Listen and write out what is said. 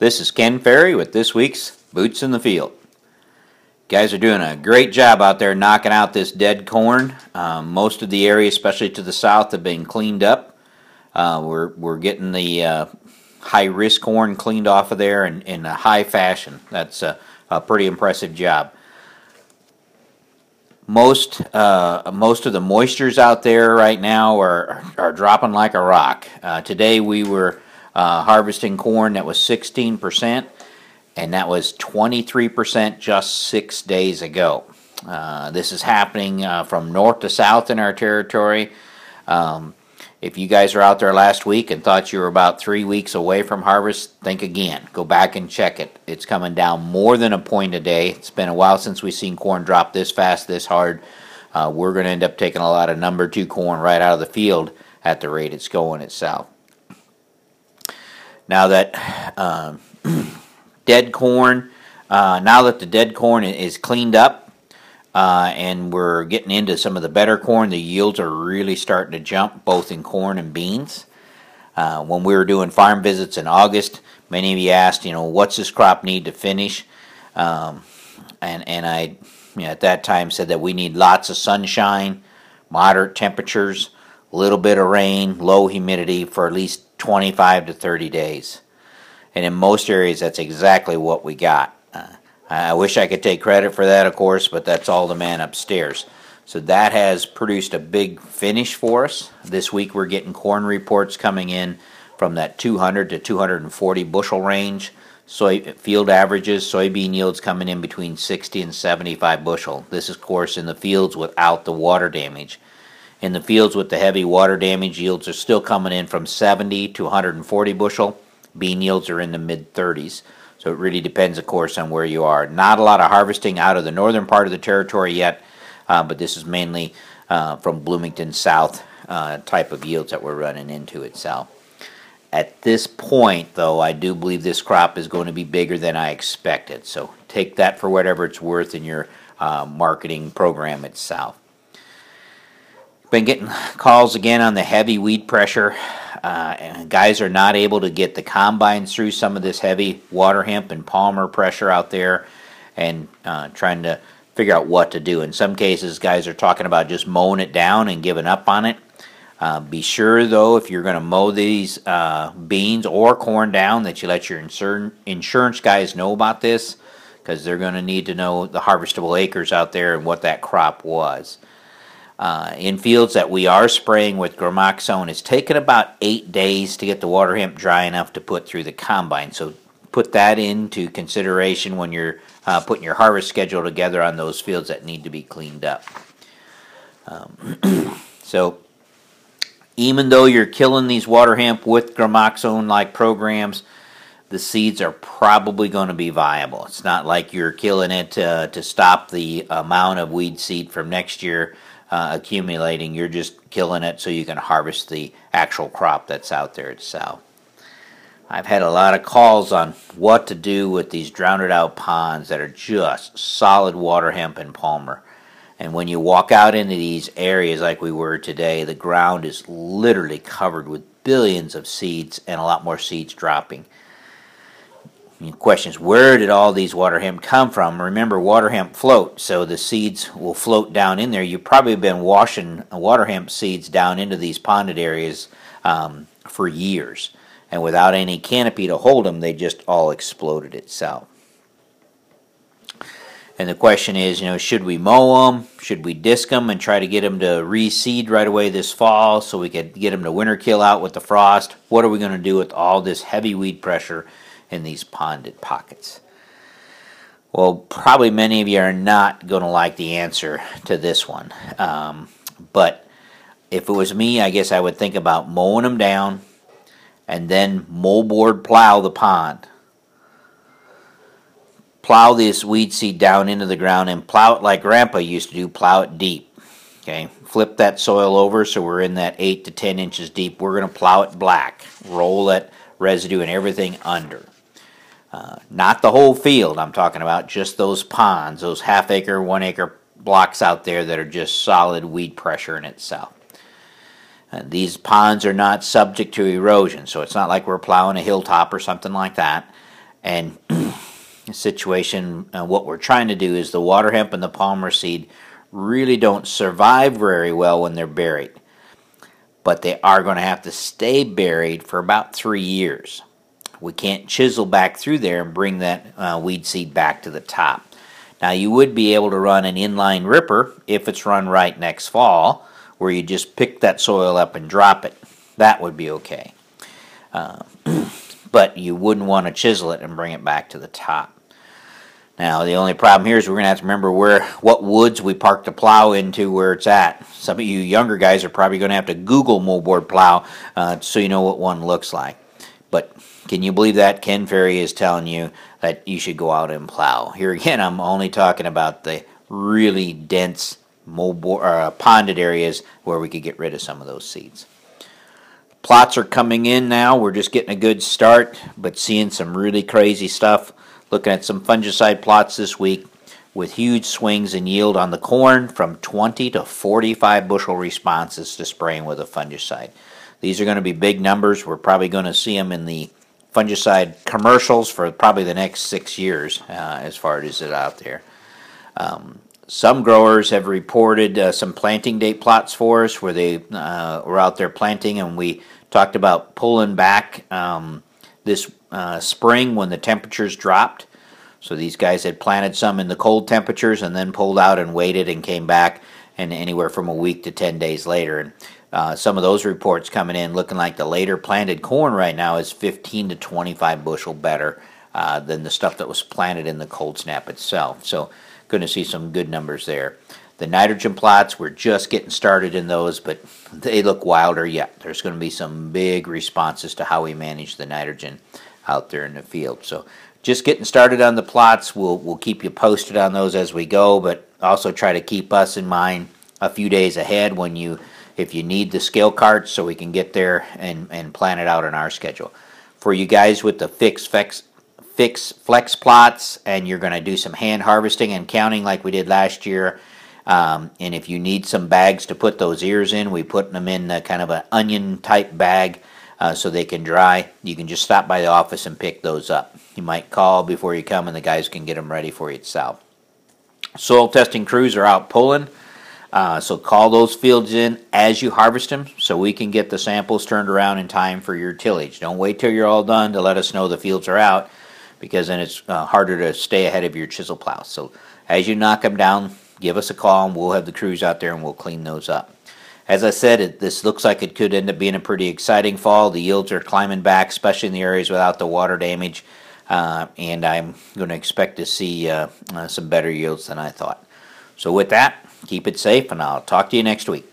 This is Ken Ferrie with this week's Boots in the Field. Guys are doing a great job out there knocking out this dead corn. Um, most of the area, especially to the south, have been cleaned up. Uh, we're, we're getting the uh, high risk corn cleaned off of there in, in a high fashion. That's a, a pretty impressive job. Most uh, most of the moistures out there right now are are dropping like a rock. Uh, today we were uh, harvesting corn that was 16%, and that was 23% just six days ago. Uh, this is happening uh, from north to south in our territory. Um, if you guys are out there last week and thought you were about three weeks away from harvest, think again. Go back and check it. It's coming down more than a point a day. It's been a while since we've seen corn drop this fast, this hard. Uh, we're going to end up taking a lot of number two corn right out of the field at the rate it's going itself. Now that um, dead corn, uh, now that the dead corn is cleaned up, uh, and we're getting into some of the better corn. The yields are really starting to jump, both in corn and beans. Uh, when we were doing farm visits in August, many of you asked, you know, what's this crop need to finish? Um, and and I, you know, at that time said that we need lots of sunshine, moderate temperatures, a little bit of rain, low humidity for at least 25 to 30 days. And in most areas, that's exactly what we got. Uh, I wish I could take credit for that, of course, but that's all the man upstairs. So that has produced a big finish for us. This week we're getting corn reports coming in from that 200 to 240 bushel range. Soy field averages, soybean yields coming in between 60 and 75 bushel. This is, of course, in the fields without the water damage. In the fields with the heavy water damage, yields are still coming in from 70 to 140 bushel. Bean yields are in the mid 30s. So it really depends, of course, on where you are. Not a lot of harvesting out of the northern part of the territory yet, uh, but this is mainly uh, from Bloomington south uh, type of yields that we're running into itself. At this point, though, I do believe this crop is going to be bigger than I expected. So take that for whatever it's worth in your uh, marketing program itself. Been getting calls again on the heavy weed pressure. Uh, guys are not able to get the combines through some of this heavy water hemp and palmer pressure out there and uh, trying to figure out what to do. In some cases, guys are talking about just mowing it down and giving up on it. Uh, be sure, though, if you're going to mow these uh, beans or corn down, that you let your insur- insurance guys know about this because they're going to need to know the harvestable acres out there and what that crop was. Uh, in fields that we are spraying with Gramoxone, it's taken about eight days to get the water hemp dry enough to put through the combine. So put that into consideration when you're uh, putting your harvest schedule together on those fields that need to be cleaned up. Um, so even though you're killing these water hemp with Gramoxone like programs, the seeds are probably going to be viable. It's not like you're killing it to stop the amount of weed seed from next year uh, accumulating. You're just killing it so you can harvest the actual crop that's out there itself. I've had a lot of calls on what to do with these drowned out ponds that are just solid water hemp and palmer. And when you walk out into these areas like we were today, the ground is literally covered with billions of seeds and a lot more seeds dropping. The question is, where did all these water hemp come from? Remember, water hemp float, so the seeds will float down in there. You've probably been washing water hemp seeds down into these ponded areas um, for years. And without any canopy to hold them, they just all exploded itself. And the question is, you know, should we mow them? Should we disc them and try to get them to reseed right away this fall so we could get them to winter kill out with the frost? What are we going to do with all this heavy weed pressure in these ponded pockets? Well, probably many of you are not going to like the answer to this one. Um, but if it was me, I guess I would think about mowing them down and then moldboard plow the pond. Plow this weed seed down into the ground and plow it like Grandpa used to do, plow it deep. Okay, flip that soil over so we're in that 8 to 10 inches deep. We're going to plow it black, roll that residue and everything under. Uh, not the whole field, I'm talking about just those ponds, those half acre, one acre blocks out there that are just solid weed pressure in itself. Uh, these ponds are not subject to erosion, so it's not like we're plowing a hilltop or something like that. And situation, uh, what we're trying to do is the water hemp and the palmer seed really don't survive very well when they're buried. But they are going to have to stay buried for about three years. We can't chisel back through there and bring that uh, weed seed back to the top. Now, you would be able to run an inline ripper if it's run right next fall, where you just pick that soil up and drop it. That would be okay. Uh, but you wouldn't want to chisel it and bring it back to the top. Now, the only problem here is we're going to have to remember where what woods we park the plow into where it's at. Some of you younger guys are probably going to have to Google moldboard plow uh, so you know what one looks like. But can you believe that Ken Ferrie is telling you that you should go out and plow? Here again, I'm only talking about the really dense moldboard, uh, ponded areas where we could get rid of some of those seeds. Plots are coming in now. We're just getting a good start, but seeing some really crazy stuff. Looking at some fungicide plots this week with huge swings in yield on the corn from 20 to 45 bushel responses to spraying with a fungicide. These are going to be big numbers. We're probably going to see them in the fungicide commercials for probably the next six years, uh, as far as it out there. Um, some growers have reported uh, some planting date plots for us where they uh, were out there planting, and we talked about pulling back um, this uh, spring when the temperatures dropped. So these guys had planted some in the cold temperatures and then pulled out and waited and came back, and anywhere from a week to 10 days later. And uh, some of those reports coming in looking like the later planted corn right now is 15 to 25 bushel better uh, than the stuff that was planted in the cold snap itself. So, going to see some good numbers there. The nitrogen plots, we're just getting started in those, but they look wilder yet. There's going to be some big responses to how we manage the nitrogen out there in the field. So, just getting started on the plots. We'll, we'll keep you posted on those as we go, but also try to keep us in mind a few days ahead when you if you need the scale carts so we can get there and, and plan it out on our schedule. For you guys with the fixed flex, fix flex plots and you're going to do some hand harvesting and counting like we did last year, um, and if you need some bags to put those ears in, we put them in a, kind of an onion type bag uh, so they can dry. You can just stop by the office and pick those up. You might call before you come, and the guys can get them ready for you itself. Soil testing crews are out pulling. Uh, so call those fields in as you harvest them so we can get the samples turned around in time for your tillage. Don't wait till you're all done to let us know the fields are out because then it's uh, harder to stay ahead of your chisel plow. So as you knock them down, give us a call and we'll have the crews out there and we'll clean those up. As I said, it, this looks like it could end up being a pretty exciting fall. The yields are climbing back, especially in the areas without the water damage, uh, and I'm going to expect to see uh, uh, some better yields than I thought. So with that, keep it safe, and I'll talk to you next week.